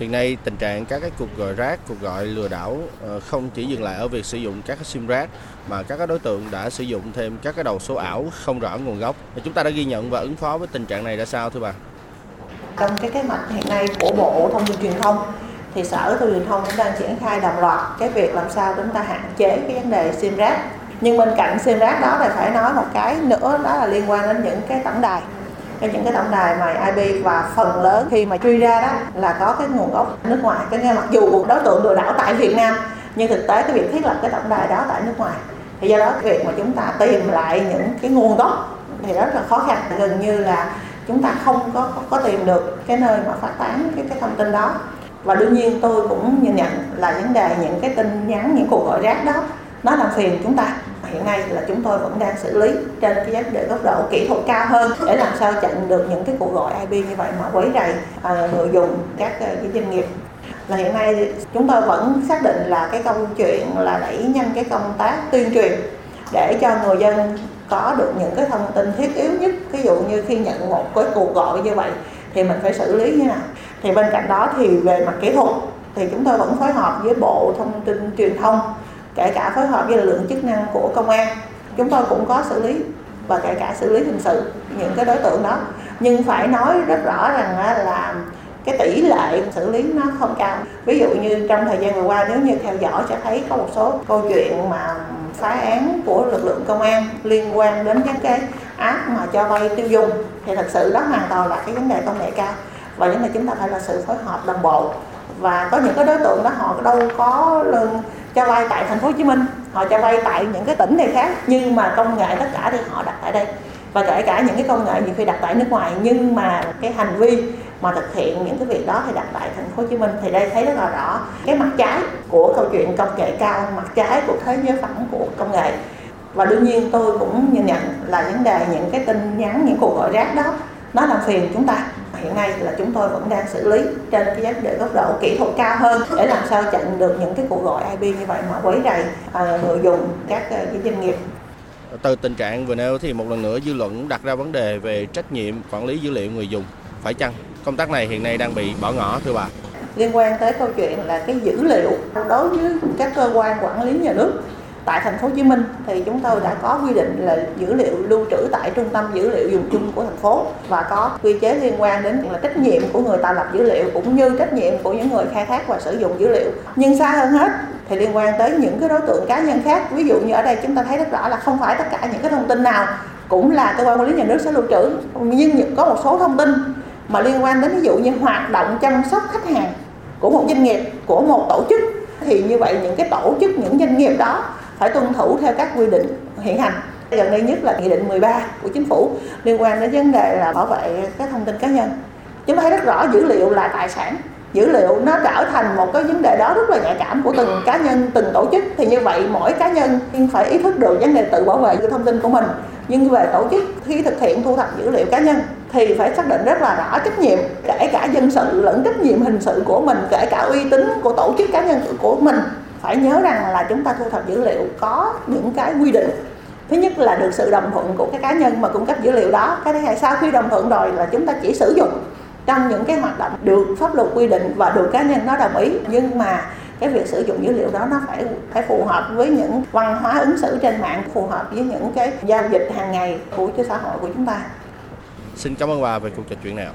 Hiện nay tình trạng các cái cuộc gọi rác, cuộc gọi lừa đảo ờ, không chỉ dừng lại ở việc sử dụng các cái sim rác mà các cái đối tượng đã sử dụng thêm các cái đầu số ảo không rõ nguồn gốc. Chúng ta đã ghi nhận và ứng phó với tình trạng này ra sao thưa bà? Trong cái kế hoạch hiện nay của Bộ Thông tin Truyền thông thì Sở Thông tin Truyền thông cũng đang triển khai đồng loạt cái việc làm sao chúng ta hạn chế cái vấn đề sim rác. Nhưng bên cạnh sim rác đó thì phải nói một cái nữa đó là liên quan đến những cái tổng đài cái những cái tổng đài mà IP và phần lớn khi mà truy ra đó là có cái nguồn gốc nước ngoài. Cái nghe mặc dù đối tượng lừa đảo tại Việt Nam nhưng thực tế cái việc thiết lập cái tổng đài đó tại nước ngoài thì do đó việc mà chúng ta tìm lại những cái nguồn gốc thì rất là khó khăn. Gần như là chúng ta không có có, có tìm được cái nơi mà phát tán cái cái thông tin đó. Và đương nhiên tôi cũng nhìn nhận là vấn đề những cái tin nhắn những cuộc gọi rác đó nó làm phiền chúng ta hiện nay là chúng tôi vẫn đang xử lý trên cái vấn đề góc độ kỹ thuật cao hơn để làm sao chặn được những cái cuộc gọi IP như vậy mà quấy rầy à, người dùng các à, cái doanh nghiệp. Là hiện nay chúng tôi vẫn xác định là cái câu chuyện là đẩy nhanh cái công tác tuyên truyền để cho người dân có được những cái thông tin thiết yếu nhất. Ví dụ như khi nhận một cái cuộc gọi như vậy thì mình phải xử lý như nào. Thì bên cạnh đó thì về mặt kỹ thuật thì chúng tôi vẫn phối hợp với bộ thông tin truyền thông kể cả phối hợp với lực lượng chức năng của công an, chúng tôi cũng có xử lý và kể cả xử lý hình sự những cái đối tượng đó. Nhưng phải nói rất rõ rằng là cái tỷ lệ xử lý nó không cao. Ví dụ như trong thời gian vừa qua, nếu như theo dõi sẽ thấy có một số câu chuyện mà phá án của lực lượng công an liên quan đến các cái app mà cho vay tiêu dùng, thì thật sự đó hoàn toàn là cái vấn đề công nghệ cao. Và vấn đề chúng ta phải là sự phối hợp đồng bộ, và có những cái đối tượng đó họ đâu có lương cho vay tại thành phố Hồ Chí Minh, họ cho vay tại những cái tỉnh này khác, nhưng mà công nghệ tất cả thì họ đặt tại đây. Và kể cả những cái công nghệ nhiều khi đặt tại nước ngoài, nhưng mà cái hành vi mà thực hiện những cái việc đó thì đặt tại thành phố Hồ Chí Minh. Thì đây thấy rất là rõ cái mặt trái của câu chuyện công nghệ cao, mặt trái của thế giới phẳng của công nghệ. Và đương nhiên tôi cũng nhìn nhận là vấn đề những cái tin nhắn, những cuộc gọi rác đó, nó làm phiền chúng ta hiện nay là chúng tôi vẫn đang xử lý trên cái vấn đề góc độ kỹ thuật cao hơn để làm sao chặn được những cái cuộc gọi IP như vậy mà quấy rầy à, người dùng các uh, doanh nghiệp. Từ tình trạng vừa nêu thì một lần nữa dư luận đặt ra vấn đề về trách nhiệm quản lý dữ liệu người dùng phải chăng công tác này hiện nay đang bị bỏ ngỏ thưa bà? Liên quan tới câu chuyện là cái dữ liệu đối với các cơ quan quản lý nhà nước tại thành phố Hồ Chí Minh thì chúng tôi đã có quy định là dữ liệu lưu trữ tại trung tâm dữ liệu dùng chung của thành phố và có quy chế liên quan đến là trách nhiệm của người tạo lập dữ liệu cũng như trách nhiệm của những người khai thác và sử dụng dữ liệu. Nhưng xa hơn hết thì liên quan tới những cái đối tượng cá nhân khác. Ví dụ như ở đây chúng ta thấy rất rõ là không phải tất cả những cái thông tin nào cũng là cơ quan quản lý nhà nước sẽ lưu trữ, nhưng có một số thông tin mà liên quan đến ví dụ như hoạt động chăm sóc khách hàng của một doanh nghiệp, của một tổ chức. Thì như vậy những cái tổ chức, những doanh nghiệp đó phải tuân thủ theo các quy định hiện hành. Gần đây nhất là nghị định 13 của chính phủ liên quan đến vấn đề là bảo vệ các thông tin cá nhân. Chúng ta thấy rất rõ dữ liệu là tài sản. Dữ liệu nó trở thành một cái vấn đề đó rất là nhạy cảm của từng cá nhân, từng tổ chức. Thì như vậy mỗi cá nhân phải ý thức được vấn đề tự bảo vệ thông tin của mình. Nhưng về tổ chức, khi thực hiện thu thập dữ liệu cá nhân thì phải xác định rất là rõ trách nhiệm, kể cả dân sự lẫn trách nhiệm hình sự của mình, kể cả uy tín của tổ chức cá nhân của mình phải nhớ rằng là chúng ta thu thập dữ liệu có những cái quy định. Thứ nhất là được sự đồng thuận của cái cá nhân mà cung cấp dữ liệu đó. Cái thứ hai, sau khi đồng thuận rồi là chúng ta chỉ sử dụng trong những cái hoạt động được pháp luật quy định và được cá nhân nó đồng ý. Nhưng mà cái việc sử dụng dữ liệu đó nó phải phải phù hợp với những văn hóa ứng xử trên mạng, phù hợp với những cái giao dịch hàng ngày của cái xã hội của chúng ta. Xin cảm ơn bà về cuộc trò chuyện này